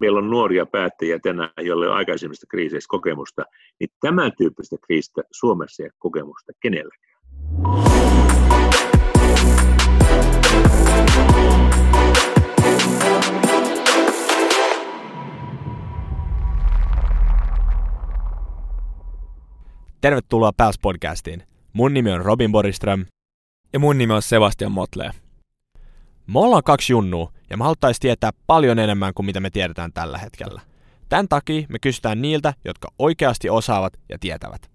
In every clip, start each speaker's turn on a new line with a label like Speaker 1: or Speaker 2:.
Speaker 1: meillä on nuoria päättäjiä tänään, joille on aikaisemmista kriiseistä kokemusta, niin tämän tyyppistä kriisistä Suomessa ei kokemusta kenelläkään.
Speaker 2: Tervetuloa Pals podcastiin. Mun nimi on Robin Boriström.
Speaker 3: Ja mun nimi on Sebastian Motle.
Speaker 2: Me ollaan kaksi junnua, ja me haluttaisiin tietää paljon enemmän kuin mitä me tiedetään tällä hetkellä. Tämän takia me kysytään niiltä, jotka oikeasti osaavat ja tietävät.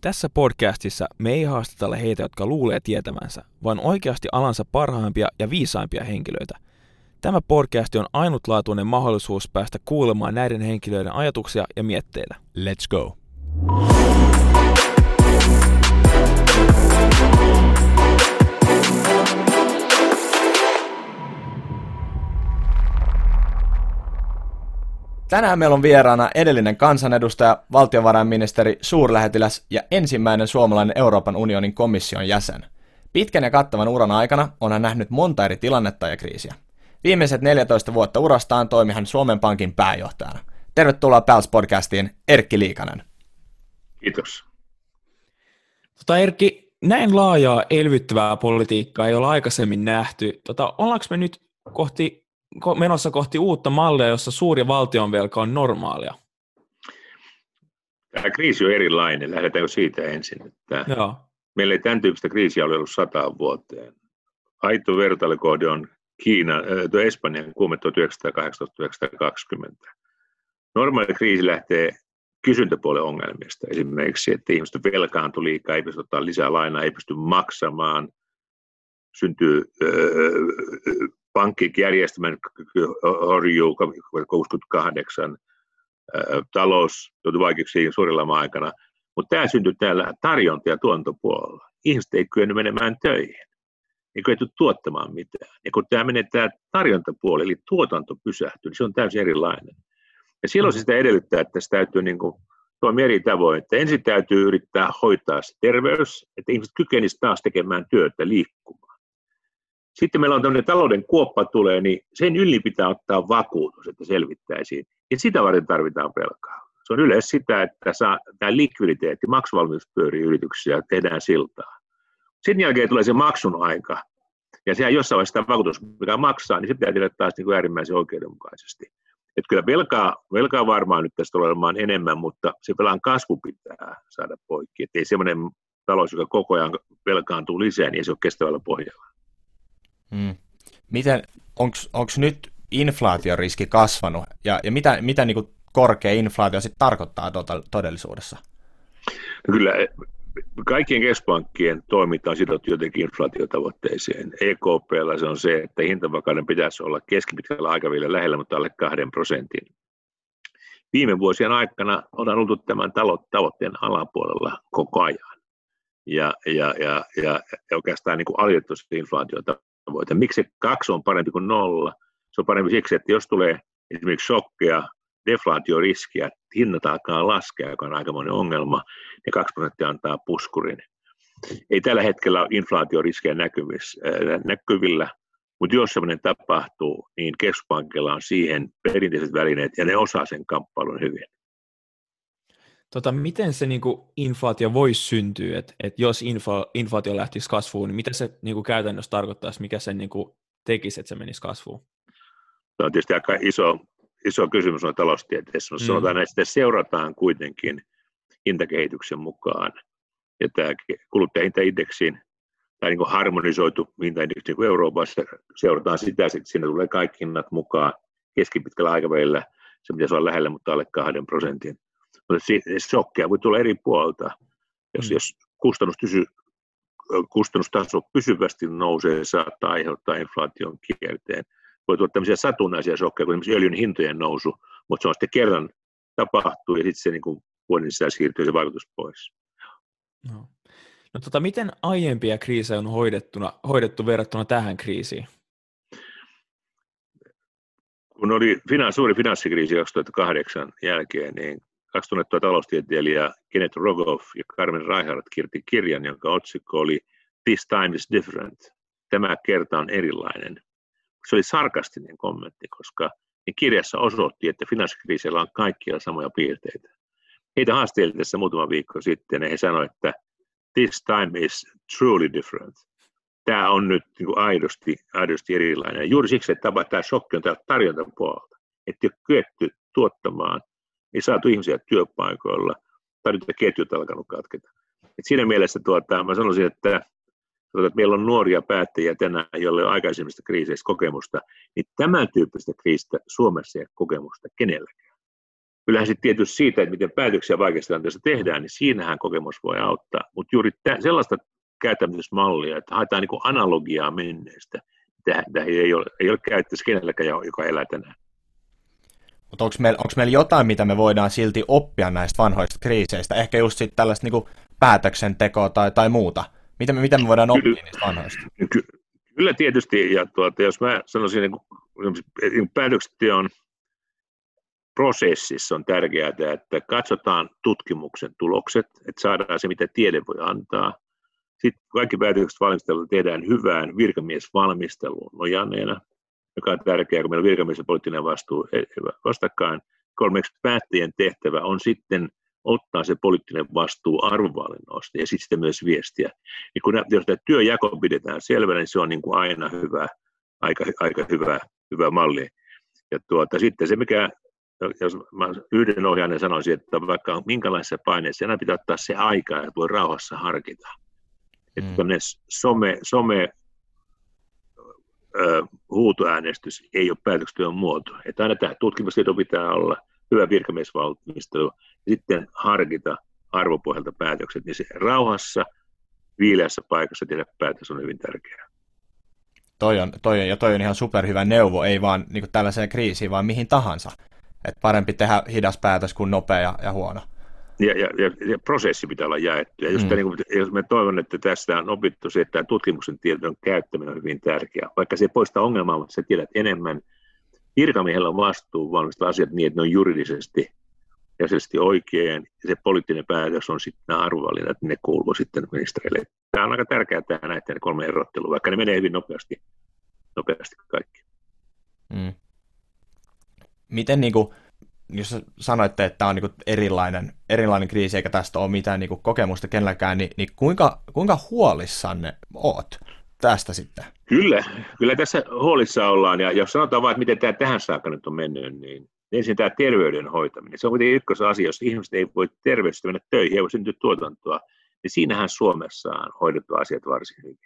Speaker 3: Tässä podcastissa me ei haastatella heitä, jotka luulee tietävänsä, vaan oikeasti alansa parhaimpia ja viisaimpia henkilöitä. Tämä podcast on ainutlaatuinen mahdollisuus päästä kuulemaan näiden henkilöiden ajatuksia ja mietteitä.
Speaker 2: Let's go! Tänään meillä on vieraana edellinen kansanedustaja, valtiovarainministeri, suurlähettiläs ja ensimmäinen suomalainen Euroopan unionin komission jäsen. Pitkän ja kattavan uran aikana on hän nähnyt monta eri tilannetta ja kriisiä. Viimeiset 14 vuotta urastaan toimi hän Suomen Pankin pääjohtajana. Tervetuloa Pals podcastiin, Erkki Liikanen.
Speaker 1: Kiitos.
Speaker 3: Tota, Erkki, näin laajaa elvyttävää politiikkaa ei ole aikaisemmin nähty. Tota, ollaanko me nyt kohti menossa kohti uutta mallia, jossa suuri valtionvelka on normaalia?
Speaker 1: Tämä kriisi on erilainen. Lähdetäänkö siitä ensin? Että Joo. Meillä ei tämän tyyppistä kriisiä ole ollut sataan vuoteen. Aito vertailukohde on Kiina, äh, Espanjan kuume 1918-1920. Normaali kriisi lähtee kysyntäpuolen ongelmista. Esimerkiksi, että ihmiset velkaantuu liikaa, ei pysty ottaa lisää lainaa, ei pysty maksamaan, syntyy öö, pankkijärjestelmän horjuu 68, talous joutui vaikeuksiin suurella aikana, mutta tämä syntyi täällä tarjonta- ja tuontopuolella. Ihmiset ei kyennyt menemään töihin, ei kyetty tuottamaan mitään. Ja kun tämä menee tämä tarjontapuoli, eli tuotanto pysähtyy, niin se on täysin erilainen. Ja silloin se sitä edellyttää, että se täytyy niin kuin toimia eri tavoin. Että ensin täytyy yrittää hoitaa se terveys, että ihmiset kykenisivät taas tekemään työtä, liikkumaan. Sitten meillä on tämmöinen talouden kuoppa tulee, niin sen yli pitää ottaa vakuutus, että selvittäisiin. Ja sitä varten tarvitaan velkaa. Se on yleensä sitä, että saa, tämä likviditeetti, maksuvalmius pyörii yrityksiä, tehdään siltaa. Sen jälkeen tulee se maksun aika. Ja sehän jossain vaiheessa tämä vakuutus, mikä maksaa, niin se pitää tehdä taas niin kuin äärimmäisen oikeudenmukaisesti. Että kyllä velkaa, velkaa varmaan nyt tästä olemaan enemmän, mutta se velan kasvu pitää saada poikki. Että ei semmoinen talous, joka koko ajan velkaantuu lisää, niin ei se ole kestävällä pohjalla.
Speaker 2: Mm. Miten, onko nyt inflaatioriski kasvanut ja, ja mitä, mitä niin kuin korkea inflaatio sitten tarkoittaa todellisuudessa?
Speaker 1: No kyllä kaikkien keskuspankkien toiminta on sidottu jotenkin inflaatiotavoitteeseen. EKPllä se on se, että hintavakauden pitäisi olla keskipitkällä aikavälillä lähellä, mutta alle kahden prosentin. Viime vuosien aikana on ollut tämän tavoitteen alapuolella koko ajan. Ja, ja, ja, ja oikeastaan niin kuin alitettu inflaatiota tavoite. Miksi kaksi on parempi kuin nolla? Se on parempi siksi, että jos tulee esimerkiksi shokkeja, deflaatioriskiä, hinnat alkaa laskea, joka on aikamoinen ongelma, niin 2 prosenttia antaa puskurin. Ei tällä hetkellä ole inflaatioriskejä äh, näkyvillä, mutta jos sellainen tapahtuu, niin keskuspankilla on siihen perinteiset välineet ja ne osaa sen kamppailun hyvin.
Speaker 3: Tota, miten se niin kuin, inflaatio voisi syntyä, että et jos info, inflaatio lähtisi kasvuun, niin mitä se niin kuin, käytännössä tarkoittaisi, mikä sen niin kuin, tekisi, että se menisi kasvuun?
Speaker 1: Tämä on tietysti aika iso, iso kysymys on taloustieteessä, mutta mm. sanotaan, että seurataan kuitenkin hintakehityksen mukaan. Ja tämä kuluttajahintaindeksin tai niin kuin harmonisoitu hintaindeksi niin kuin Euroopassa seurataan sitä, että siinä tulee kaikki hinnat mukaan keskipitkällä aikavälillä. Se pitäisi olla lähellä, mutta alle kahden prosentin shokkeja voi tulla eri puolta. Jos, mm. jos kustannus tysy, kustannustaso pysyvästi nousee, saattaa aiheuttaa inflaation kierteen. Voi tulla tämmöisiä satunnaisia shokkeja, kuin öljyn hintojen nousu, mutta se on sitten kerran tapahtuu ja sitten se niin kuin vuoden sisään siirtyy se vaikutus pois.
Speaker 3: No. No tota, miten aiempia kriisejä on hoidettuna, hoidettu verrattuna tähän kriisiin?
Speaker 1: Kun oli finans, suuri finanssikriisi 2008 jälkeen, niin kaksi tunnettua taloustieteilijää, Kenneth Rogoff ja Carmen Reichardt kirti kirjan, jonka otsikko oli This time is different. Tämä kerta on erilainen. Se oli sarkastinen kommentti, koska niin kirjassa osoitti, että finanssikriisillä on kaikkia samoja piirteitä. Heitä haasteltiin tässä muutama viikko sitten ja he sanoivat, että this time is truly different. Tämä on nyt niin kuin aidosti, aidosti erilainen. Juuri siksi, että tämä shokki on täältä. Että ei ole kyetty tuottamaan, ei saatu ihmisiä työpaikoilla, ketjut alkanut katketa. Et siinä mielessä tuota, mä sanoisin, että että meillä on nuoria päättäjiä tänään, joille on aikaisemmista kriiseistä kokemusta, niin tämän tyyppistä kriisistä Suomessa ei ole kokemusta kenelläkään. Kyllähän sitten tietysti siitä, että miten päätöksiä vaikeista tilanteissa tehdään, niin siinähän kokemus voi auttaa. Mutta juuri tä- sellaista käyttämismallia, että haetaan niin analogiaa menneestä, tämä ei ole, ei ole käyttäisi kenelläkään, joka elää tänään.
Speaker 2: Mutta onko meillä, onko meillä jotain, mitä me voidaan silti oppia näistä vanhoista kriiseistä? Ehkä just sitten tällaista niin päätöksentekoa tai, tai muuta. Miten me, miten me voidaan oppia kyllä, niistä vanhoista?
Speaker 1: Ky, kyllä tietysti, ja tuota, jos mä sanoisin, niin päätöksenteon prosessissa on tärkeää, että katsotaan tutkimuksen tulokset, että saadaan se, mitä tiede voi antaa. Sitten kaikki päätökset valmisteluun tehdään hyvään virkamiesvalmisteluun nojanneena, joka on tärkeää, kun meillä on virkamies ja poliittinen vastuu e, e, vastakkain. Kolmeksi päättäjien tehtävä on sitten ottaa se poliittinen vastuu arvovalinnoista ja sitten myös viestiä. Ja kun jos tämä työjako pidetään selvänä, niin se on niin kuin aina hyvä, aika, aika hyvä, hyvä malli. Ja tuota, sitten se, mikä, jos mä yhden ohjaajan sanoisin, että vaikka minkälaisessa paineessa, aina pitää ottaa se aika ja voi rauhassa harkita. Että mm. some, some huutoäänestys ei ole päätöksenteon muoto. Että aina tämä tutkimustieto pitää olla, hyvä virkamiesvalmistelu, ja sitten harkita arvopohjalta päätökset, niin se rauhassa, viileässä paikassa tehdä päätös on hyvin tärkeää.
Speaker 2: Toi on, toi on, ja toi on ihan superhyvä neuvo, ei vaan niin tällaiseen kriisiin, vaan mihin tahansa. Et parempi tehdä hidas päätös kuin nopea ja, ja huono.
Speaker 1: Ja, ja, ja, ja prosessi pitää olla jaettu. Ja just mm. niin kuin, jos me toivon, että tästä on opittu se, että tutkimuksen tiedon käyttäminen on hyvin tärkeää. Vaikka se ei poista ongelmaa, mutta sä tiedät enemmän. Virkamiehellä on vastuu valmistaa asiat niin, että ne on juridisesti ja oikein, ja se poliittinen päätös on sitten nämä arvovalinnat, ne kuuluu sitten ministerille. Tämä on aika tärkeää tämä näiden kolme erottelua, vaikka ne menee hyvin nopeasti, nopeasti kaikki. Mm.
Speaker 2: Miten niin kuin, jos sanoitte, että tämä on niin erilainen, erilainen kriisi eikä tästä ole mitään niin kokemusta kenelläkään, niin, niin kuinka, kuinka huolissanne oot tästä sitten?
Speaker 1: Kyllä, kyllä tässä huolissa ollaan, ja jos sanotaan vain, että miten tämä tähän saakka nyt on mennyt, niin ensin tämä terveyden hoitaminen. Se on kuitenkin ykkösasia, jos ihmiset ei voi terveesti mennä töihin, ei voi syntyä tuotantoa, niin siinähän Suomessa on hoidettu asiat varsin hyvin.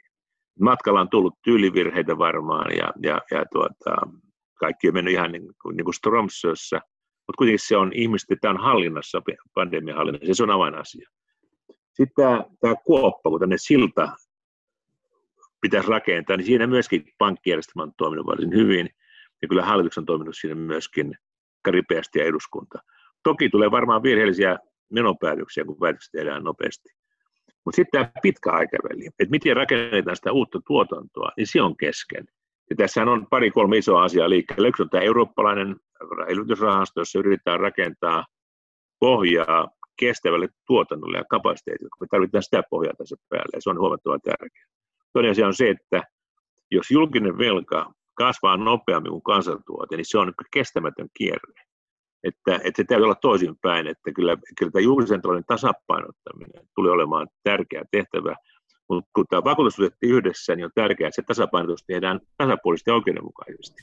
Speaker 1: Matkalla on tullut tyylivirheitä varmaan, ja, ja, ja tuota, kaikki on mennyt ihan niin kuin, niin kuin Stromsössä, mutta kuitenkin se on ihmisten, tämä on hallinnassa, pandemian hallinnassa, se on avainasia. Sitten tämä, tämä kuoppa, kun tänne silta pitäisi rakentaa, niin siinä myöskin pankkijärjestelmä on toiminut varsin hyvin, ja kyllä hallitus on toiminut siinä myöskin ripeästi ja eduskunta. Toki tulee varmaan virheellisiä menopäätöksiä, kun päätökset tehdään nopeasti. Mutta sitten tämä pitkä aikaväli, että miten rakennetaan sitä uutta tuotantoa, niin se on kesken. Ja tässä on pari-kolme isoa asiaa liikkeellä. Yksi on tämä eurooppalainen elvytysrahasto, jossa yritetään rakentaa pohjaa kestävälle tuotannolle ja kapasiteetille, me tarvitaan sitä pohjaa tässä päälle, ja se on huomattavan tärkeää. Toinen asia on se, että jos julkinen velka kasvaa nopeammin kuin kansantuote, niin se on kestämätön kierre. Että, että se täytyy olla toisinpäin, että kyllä, kyllä tämä julkisen talouden tasapainottaminen tulee olemaan tärkeä tehtävä, mutta kun tämä vakuutus yhdessä, niin on tärkeää, että se tasapainotus tehdään tasapuolisesti ja oikeudenmukaisesti.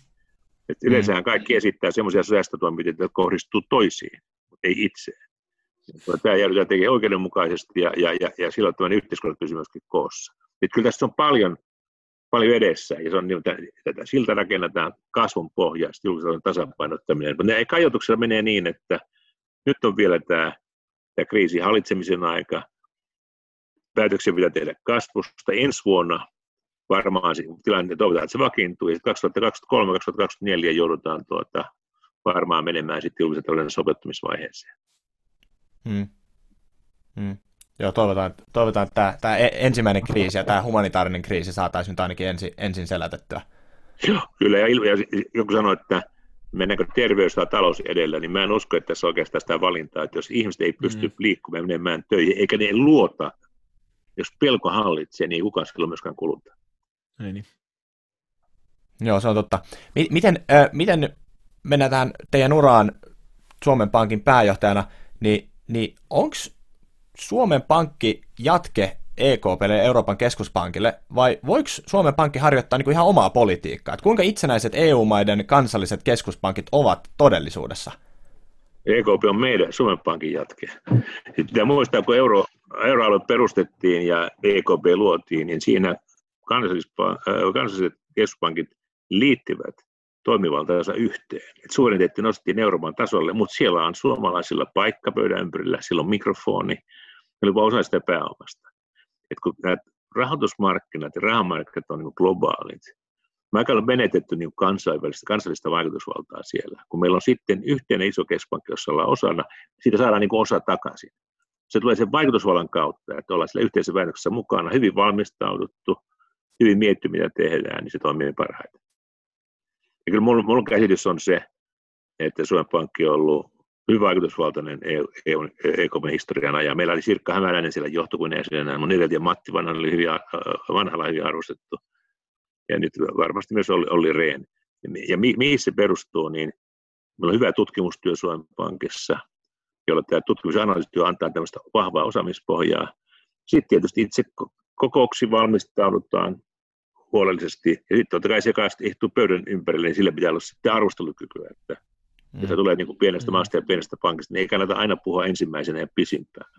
Speaker 1: Et mm. yleensähän kaikki esittää sellaisia säästötoimenpiteitä, jotka kohdistuu toisiin, mutta ei itseen. Tämä järjestetään tekee oikeudenmukaisesti ja, ja, ja, ja yhteiskunnat pysyy myöskin koossa. Et kyllä tässä on paljon paljon edessä, ja se on niin, että siltä rakennetaan kasvun pohja, julkisen tasapainottaminen. Mutta ne kajoituksella menee niin, että nyt on vielä tämä, tämä kriisi hallitsemisen aika, päätöksiä pitää tehdä kasvusta ensi vuonna, varmaan tilanne toivotaan, että se vakiintuu, ja 2023-2024 joudutaan tuota, varmaan menemään sitten julkisen talouden sopeuttamisvaiheeseen. Hmm.
Speaker 2: Hmm. Joo, toivotaan, toivotaan että tämä, tämä e- ensimmäinen kriisi ja tämä humanitaarinen kriisi saataisiin nyt ainakin ensin, ensin selätettyä.
Speaker 1: Joo, kyllä. Ja, ja joku sanoi, että mennäänkö terveys tai talous edellä, niin mä en usko, että tässä on oikeastaan sitä valintaa, että jos ihmiset ei pysty mm. liikkumaan menemään töihin, eikä ne luota, jos pelko hallitsee, niin ei kukaan silloin myöskään kuluta.
Speaker 2: Ei niin. Joo, se on totta. Miten, äh, miten mennään tähän teidän uraan Suomen Pankin pääjohtajana, niin, niin onko Suomen Pankki jatke EKPlle Euroopan keskuspankille, vai voiko Suomen Pankki harjoittaa niin kuin ihan omaa politiikkaa? Et kuinka itsenäiset EU-maiden kansalliset keskuspankit ovat todellisuudessa?
Speaker 1: EKP on meidän Suomen Pankin jatke. Sitten pitää muistaa, kun euro, euroalue perustettiin ja EKP luotiin, niin siinä kansalliset keskuspankit liittyvät toimivaltaansa yhteen. Et suvereniteetti nostettiin Euroopan tasolle, mutta siellä on suomalaisilla paikka pöydän ympärillä, sillä on mikrofoni, eli osa sitä pääomasta. Et kun nämä rahoitusmarkkinat ja rahamarkkinat on niin globaalit, me aika menetetty niin kansainvälistä, kansallista vaikutusvaltaa siellä. Kun meillä on sitten yhteinen iso keskuspankki, jossa ollaan osana, siitä saadaan niin osa takaisin. Se tulee sen vaikutusvallan kautta, että ollaan siellä yhteisessä mukana, hyvin valmistauduttu, hyvin mietitty, mitä tehdään, niin se toimii parhaiten. Ja kyllä mun, mun käsitys on se, että Suomen Pankki on ollut hyvin vaikutusvaltainen EKPn historian ajan. Meillä oli Sirkka Hämäläinen siellä johtokunnan jäsenenä, mun edeltäjä Matti Vanha oli hyvin, vanhalla hyvin arvostettu. Ja nyt varmasti myös oli, oli Rehn. Ja mi, mihin se perustuu, niin meillä on hyvä tutkimustyö Suomen Pankissa, jolla tämä tutkimus- ja antaa tämmöistä vahvaa osaamispohjaa. Sitten tietysti itse kokouksiin valmistaudutaan huolellisesti. Ja sitten totta kai se istuu pöydän ympärille, niin sillä pitää olla sitten arvostelukykyä. Että mm. Jos tulee niin kuin pienestä mm. maasta ja pienestä pankista, niin ei kannata aina puhua ensimmäisenä ja pisimpään,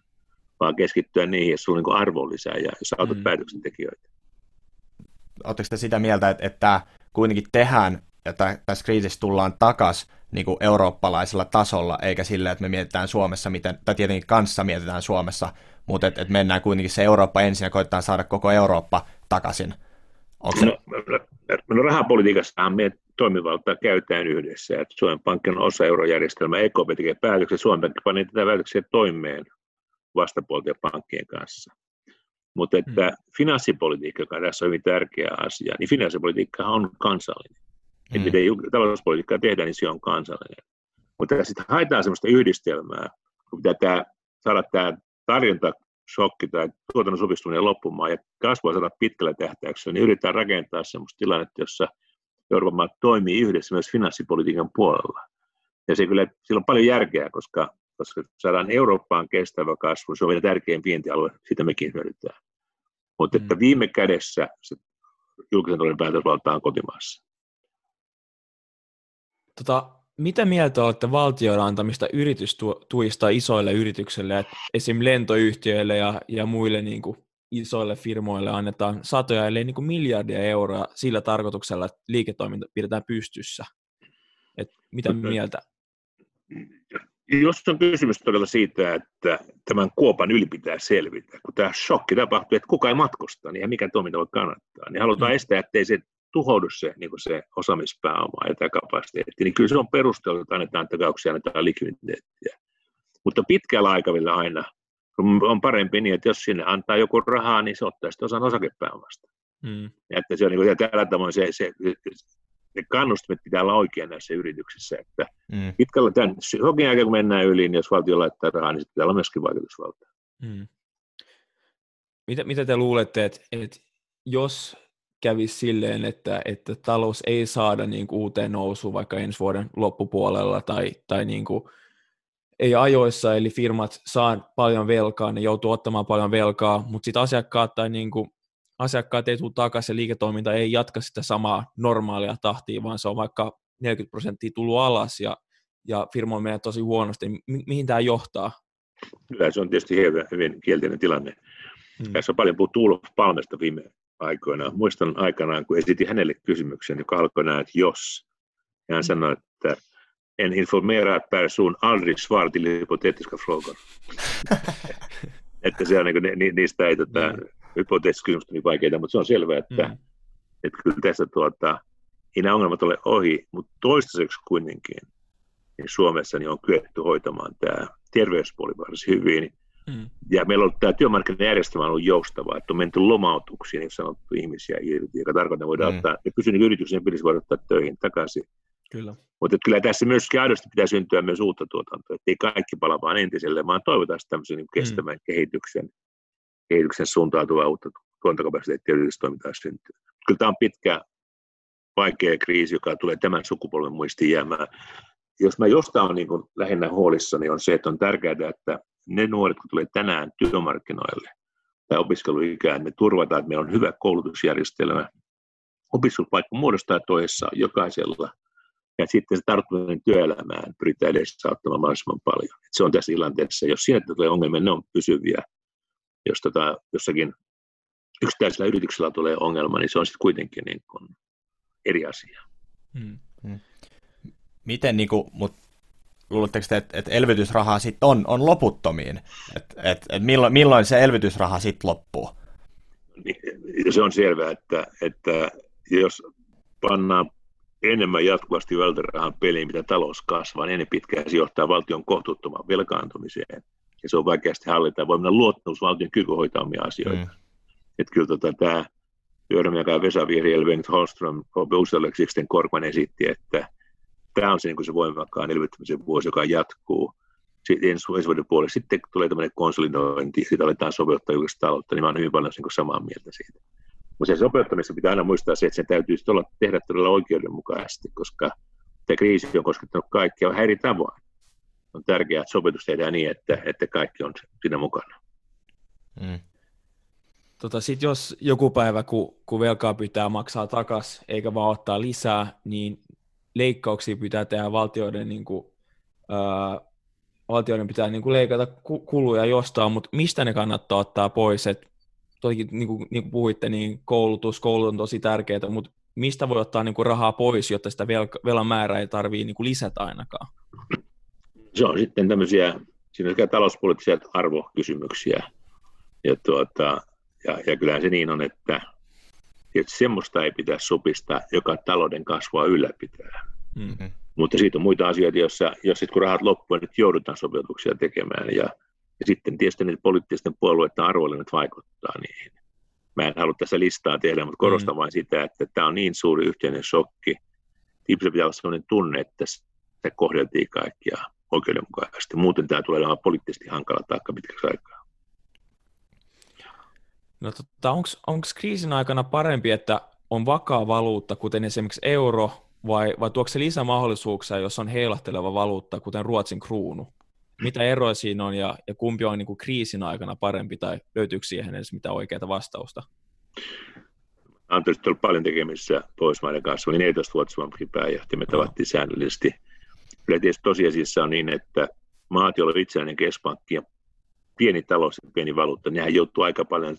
Speaker 1: vaan keskittyä niihin, jos sulla on niin arvoa lisää ja jos autat mm. päätöksentekijöitä.
Speaker 2: Oletteko te sitä mieltä, että, että kuitenkin tehdään, että tässä kriisissä tullaan takaisin niin kuin eurooppalaisella tasolla, eikä sillä, että me mietitään Suomessa, miten, tai tietenkin kanssa mietitään Suomessa, mutta että, että mennään kuitenkin se Eurooppa ensin ja koittaa saada koko Eurooppa takaisin
Speaker 1: Onko no, no, no rahapolitiikassahan me toimivaltaa käytetään yhdessä. Että Suomen Pankki on osa eurojärjestelmää, EKP tekee päätöksiä, Suomen Pankki panee tätä päätöksiä toimeen vastapuolten pankkien kanssa. Mutta että hmm. finanssipolitiikka, joka tässä on hyvin tärkeä asia, niin finanssipolitiikka on kansallinen. Hmm. Että miten talouspolitiikkaa tehdään, niin se on kansallinen. Mutta sitten haetaan sellaista yhdistelmää, kun pitää tämä, saada tämä tarjonta shokki tai tuotannon supistuminen loppumaan ja kasvua saada pitkällä tähtäyksellä, niin yritetään rakentaa sellaista tilannetta, jossa Euroopan maat toimii yhdessä myös finanssipolitiikan puolella. Ja se kyllä, sillä on paljon järkeä, koska, koska saadaan Eurooppaan kestävä kasvu, se on vielä tärkein vientialue, sitä mekin hyödytään. Mutta että mm. viime kädessä se julkisen talouden päätösvalta on kotimaassa.
Speaker 3: Tota, mitä mieltä olette valtioiden antamista yritystuista isoille yrityksille, että esim. lentoyhtiöille ja, ja muille niin kuin isoille firmoille annetaan satoja, ellei niin kuin miljardia euroa sillä tarkoituksella, että liiketoiminta pidetään pystyssä? Et mitä mieltä?
Speaker 1: Jos on kysymys todella siitä, että tämän kuopan yli pitää selvitä, kun tämä shokki tapahtuu, että kuka ei matkusta, niin mikä toiminta voi kannattaa, niin halutaan mm. estää, ettei se tuhoudu se, niin kuin se osaamispääoma ja tämä kapasiteetti, niin kyllä se on perusteltu, että annetaan takauksia, annetaan likviditeettiä. Mutta pitkällä aikavälillä aina on parempi niin, että jos sinne antaa joku rahaa, niin se ottaa sitten osan osakepääomasta. Mm. Ja että se on niin kuin, tällä tavoin se, se, se kannustimet pitää olla oikein näissä yrityksissä, että mm. pitkällä tämän shokin jälkeen, kun mennään yli, niin jos valtio laittaa rahaa, niin pitää olla myöskin vaikutusvaltaa. Mm.
Speaker 3: Mitä, mitä te luulette, että, että jos kävisi silleen, että, että talous ei saada niin kuin uuteen nousuun vaikka ensi vuoden loppupuolella tai, tai niin kuin ei ajoissa, eli firmat saa paljon velkaa, ne joutuu ottamaan paljon velkaa, mutta sitten asiakkaat tai niin kuin, asiakkaat ei tule takaisin ja liiketoiminta ei jatka sitä samaa normaalia tahtia, vaan se on vaikka 40 prosenttia tullut alas ja, ja firma menee tosi huonosti. Mi- mihin tämä johtaa?
Speaker 1: Kyllä se on tietysti hyvin, hyvin kielteinen tilanne. Hmm. Tässä on paljon puhuttu Ulof Palmesta viime aikoina. Muistan aikanaan, kun esitin hänelle kysymyksen, joka alkoi näin, että jos. Ja hän sanoi, että en informera person aldrig svar till hypotetiska frågor. että se on, niin ni, niistä ei tota, mm. hypoteettiset kysymykset niin vaikeita, mutta se on selvää, että, mm. että kyllä tässä tuota, ei nämä ongelmat ole ohi, mutta toistaiseksi kuitenkin niin Suomessa niin on kyetty hoitamaan tämä terveyspuoli varsin hyvin. Mm. Ja meillä on tämä työmarkkinajärjestelmä on ollut joustava, että on menty lomautuksiin, niin sanottu ihmisiä irti, joka tarkoittaa, että voidaan mm. ottaa, ja pysynyt yrityksen pitäisi voida ottaa töihin takaisin. Kyllä. Mutta kyllä tässä myöskin aidosti pitää syntyä myös uutta tuotantoa, että ei kaikki pala vaan entiselle, vaan toivotaan tämmöisen niin kestävän mm. kehityksen, kehityksen suuntautuvaa uutta tuotantokapasiteettia yritystoimintaa syntyy. Kyllä tämä on pitkä, vaikea kriisi, joka tulee tämän sukupolven muistiin jäämään. Jos mä jostain on niin lähinnä huolissani, on se, että on tärkeää, että ne nuoret, kun tulee tänään työmarkkinoille tai opiskeluikään, me turvataan, että meillä on hyvä koulutusjärjestelmä. Opiskelupaikka muodostaa toisessa jokaisella. Ja sitten se tarttuminen työelämään pyritään saattamaan mahdollisimman paljon. Et se on tässä tilanteessa. Jos siinä tulee ongelmia, ne on pysyviä. Jos tota, jossakin yksittäisellä yrityksellä tulee ongelma, niin se on sitten kuitenkin niin kuin eri asia. Hmm.
Speaker 2: Hmm. Miten, niin kuin, mut luuletteko te, että, että elvytysrahaa sitten on, on loputtomiin? Että et, et milloin, milloin se elvytysraha sitten loppuu?
Speaker 1: Se on selvää, että, että jos pannaan enemmän jatkuvasti valtarahan peliin, mitä talous kasvaa, niin ennen pitkään se johtaa valtion kohtuuttomaan velkaantumiseen. Ja se on vaikeasti hallita. Voi mennä luottamus valtion kyky hoitaa omia asioita. Mm. Että kyllä tota, tämä työryhmä, joka Vesa Vihriel, Bengt Holström, Korkman esitti, että tämä on se, niin se voimakkaan elvyttämisen vuosi, joka jatkuu. Sitten ensi, ensi vuoden puolella sitten tulee tämmöinen konsolidointi, sitten aletaan sopeuttaa julkista taloutta, niin mä olen hyvin paljon niin samaa mieltä siitä. Mutta se sopeuttamista pitää aina muistaa se, että se täytyy olla, tehdä todella oikeudenmukaisesti, koska tämä kriisi on koskettanut kaikkia vähän eri tavoin. On tärkeää, että sopeutus tehdään niin, että, että kaikki on siinä mukana. Mm.
Speaker 3: Tota, Sitten jos joku päivä, kun, kun velkaa pitää maksaa takaisin eikä vaan ottaa lisää, niin leikkauksia pitää tehdä valtioiden, niin kuin, ää, valtioiden pitää niin kuin leikata kuluja jostain, mutta mistä ne kannattaa ottaa pois? Et, toki niin kuin, niin kuin puhuitte, niin koulutus, koulutus on tosi tärkeää, mutta mistä voi ottaa niin kuin rahaa pois, jotta sitä velka, velan määrää ei tarvitse niin lisätä ainakaan?
Speaker 1: Se on sitten tämmöisiä siinä on talouspoliittisia arvokysymyksiä. Ja, tuota, ja, ja kyllähän se niin on, että että semmoista ei pitäisi sopistaa, joka talouden kasvua ylläpitää. Mm-hmm. Mutta siitä on muita asioita, joissa, jos sit kun rahat loppuvat, nyt joudutaan sopeutuksia tekemään. Ja, ja sitten tietysti niitä poliittisten puolueiden arvoilijat vaikuttaa niihin. Mä en halua tässä listaa tehdä, mutta korostan mm. vain sitä, että tämä on niin suuri yhteinen shokki. Ihmisellä pitää olla sellainen tunne, että se kohdeltiin kaikkia oikeudenmukaisesti. Muuten tämä tulee olemaan poliittisesti hankala taakka pitkäksi aikaa.
Speaker 3: No tota, onko kriisin aikana parempi, että on vakaa valuutta, kuten esimerkiksi euro, vai, vai tuoko se lisämahdollisuuksia, jos on heilahteleva valuutta, kuten Ruotsin kruunu? Mitä eroja siinä on ja, ja kumpi on niin kuin kriisin aikana parempi, tai löytyykö siihen edes mitä oikeaa vastausta?
Speaker 1: On tietysti ollut paljon tekemisissä Pohjoismaiden kanssa. Olin 14 vuotta Suomen pääjohtaja, me tavattiin säännöllisesti. Kyllä tietysti tosiasiassa on niin, että maat, joilla on itsenäinen keskuspankki ja pieni talous ja pieni valuutta, nehän joutuu aika paljon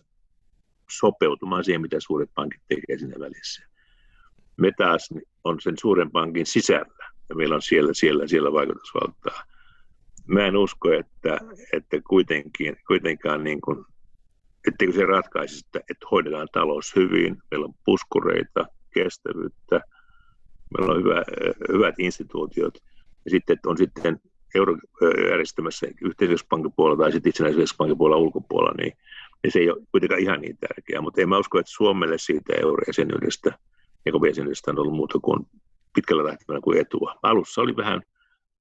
Speaker 1: sopeutumaan siihen, mitä suuret pankit tekevät siinä välissä. Me taas on sen suuren pankin sisällä ja meillä on siellä, siellä, siellä vaikutusvaltaa. Mä en usko, että, että kuitenkin, kuitenkaan niin kuin, etteikö se ratkaisi, että, että hoidetaan talous hyvin, meillä on puskureita, kestävyyttä, meillä on hyvä, hyvät instituutiot ja sitten on sitten eurojärjestelmässä yhteisöspankin puolella tai sitten itsenäisessä puolella ulkopuolella, niin niin se ei ole kuitenkaan ihan niin tärkeää, mutta en mä usko, että Suomelle siitä eurojäsenyydestä ja jäsenyydestä on ollut muuta kuin pitkällä tähtäimellä kuin etua. Alussa oli vähän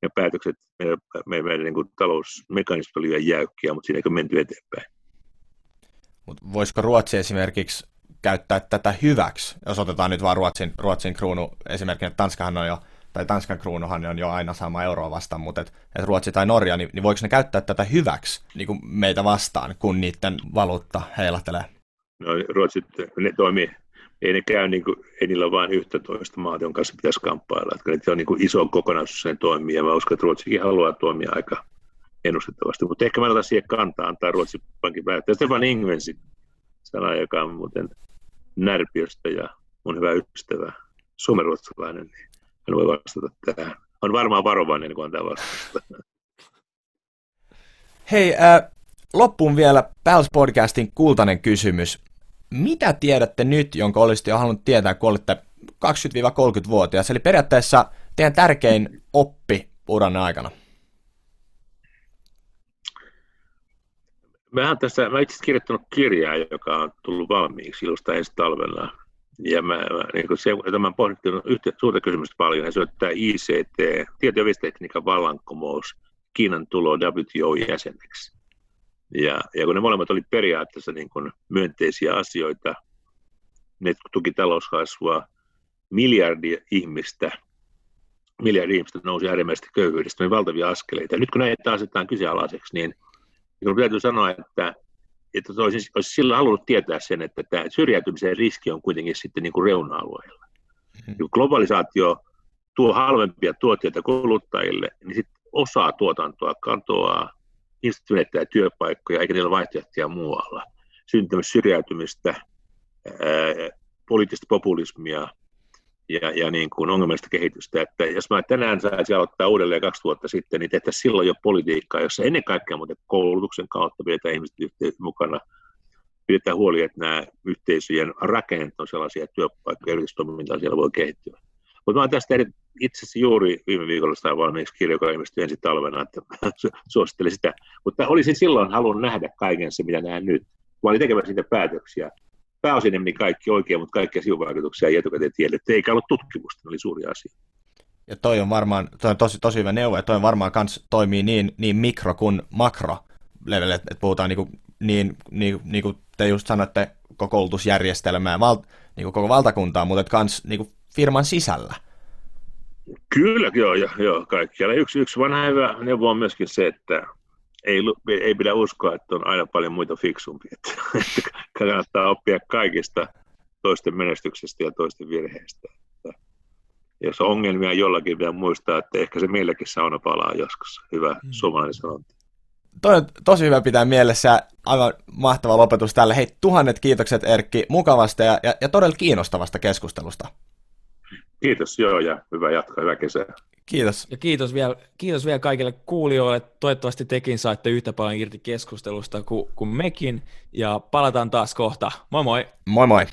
Speaker 1: ja päätökset, meidän, meidän, meidän niin kuin talousmekanismit oli liian jäykkiä, mutta siinä ei menty eteenpäin.
Speaker 2: Mut voisiko Ruotsi esimerkiksi käyttää tätä hyväksi, jos otetaan nyt vaan Ruotsin, Ruotsin kruunu esimerkkinä, että Tanskahan on jo tai Tanskan kruunuhan on jo aina sama euroa vastaan, mutta et, et Ruotsi tai Norja, niin, niin voiko ne käyttää tätä hyväksi niin kuin meitä vastaan, kun niiden valuutta heilahtelee?
Speaker 1: No Ruotsit, ne toimii, ei ne käy niin kuin, ei niillä ole vain yhtä toista maata, jonka kanssa pitäisi kamppailla. Että se on niin kuin iso kokonaisuus sen toimii, ja mä uskon, että Ruotsikin haluaa toimia aika ennustettavasti. Mutta ehkä mä otan siihen kantaa, antaa Ruotsin pankin päättää. Stefan Ingvensi, sana, joka on muuten Närpiöstä ja mun hyvä ystävä, suomenruotsalainen, niin en voi vastata tähän. On varmaan varovainen, kun antaa vastausta.
Speaker 2: Hei, äh, loppuun vielä Pals Podcastin kultainen kysymys. Mitä tiedätte nyt, jonka olisitte jo halunnut tietää, kun olette 20-30-vuotias? Eli periaatteessa teidän tärkein oppi uranne aikana.
Speaker 1: Mä, tässä, mä itse kirjoittanut kirjaa, joka on tullut valmiiksi ilusta ensi talvella ja mä, niin se, tämän pohdittiin yhtä suurta kysymystä paljon, ja se on tämä ICT, tieto- ja vallankumous, Kiinan tulo WTO-jäseneksi. Ja, ja kun ne molemmat oli periaatteessa niin kuin myönteisiä asioita, ne tuki talouskasvua, miljardia ihmistä, miljardi ihmistä nousi äärimmäisesti köyhyydestä, niin valtavia askeleita. Ja nyt kun näitä asetetaan kyseenalaiseksi, niin, niin täytyy sanoa, että, että olisin, olisi silloin halunnut tietää sen, että tämä syrjäytymisen riski on kuitenkin sitten niin kuin reuna-alueilla. Mm-hmm. Globalisaatio tuo halvempia tuotteita kuluttajille, niin sitten osa tuotantoa katoaa, ihmiset menettää työpaikkoja, eikä niillä vaihtoehtoja muualla. Syntyy syrjäytymistä, ää, poliittista populismia ja, ja niin kuin ongelmallista kehitystä. Että jos mä tänään saisin aloittaa uudelleen kaksi vuotta sitten, niin tehtäisiin silloin jo politiikkaa, jossa ennen kaikkea muuten koulutuksen kautta pidetään ihmiset mukana, pidetään huoli, että nämä yhteisöjen rakennet on sellaisia työpaikkoja, yritystoimintaa siellä voi kehittyä. Mutta mä oon tästä itse asiassa juuri viime viikolla sitä valmiiksi kirja, joka ilmestyi ensi talvena, että suosittelen sitä. Mutta olisin silloin halunnut nähdä kaiken se, mitä näen nyt. Mä olin tekemässä niitä päätöksiä. Pääosin ne meni kaikki oikein, mutta kaikkia sivuvaikutuksia ei etukäteen tiedetty. Eikä ollut tutkimusta, ne oli suuri asia.
Speaker 2: Ja toi on varmaan, toi on tosi, tosi hyvä neuvo, ja toi on varmaan kans toimii niin, niin mikro kuin makro level, että puhutaan niinku, niin, niin, niin kuin te just sanoitte, koko koulutusjärjestelmää, val, niin kuin koko valtakuntaa, mutta et kans niin kuin firman sisällä.
Speaker 1: Kyllä, joo, joo, joo kaikkialla. Yksi, yksi vanha hyvä neuvo on myöskin se, että ei, ei pidä uskoa, että on aina paljon muita fiksumpia. Että kannattaa oppia kaikista toisten menestyksestä ja toisten virheistä. Että jos on ongelmia jollakin, vielä muistaa, että ehkä se meilläkin sauna palaa joskus. Hyvä mm. suomalainen sanonta.
Speaker 2: Toi on tosi hyvä pitää mielessä. Aivan mahtava lopetus tälle. Hei, tuhannet kiitokset Erkki mukavasta ja, ja, ja todella kiinnostavasta keskustelusta.
Speaker 1: Kiitos, joo, ja hyvää jatkaa, hyvää kesää.
Speaker 2: Kiitos.
Speaker 3: Ja kiitos vielä, kiitos vielä kaikille kuulijoille. Toivottavasti tekin saitte yhtä paljon irti keskustelusta kuin, kuin mekin. Ja palataan taas kohta. Moi moi!
Speaker 2: Moi moi!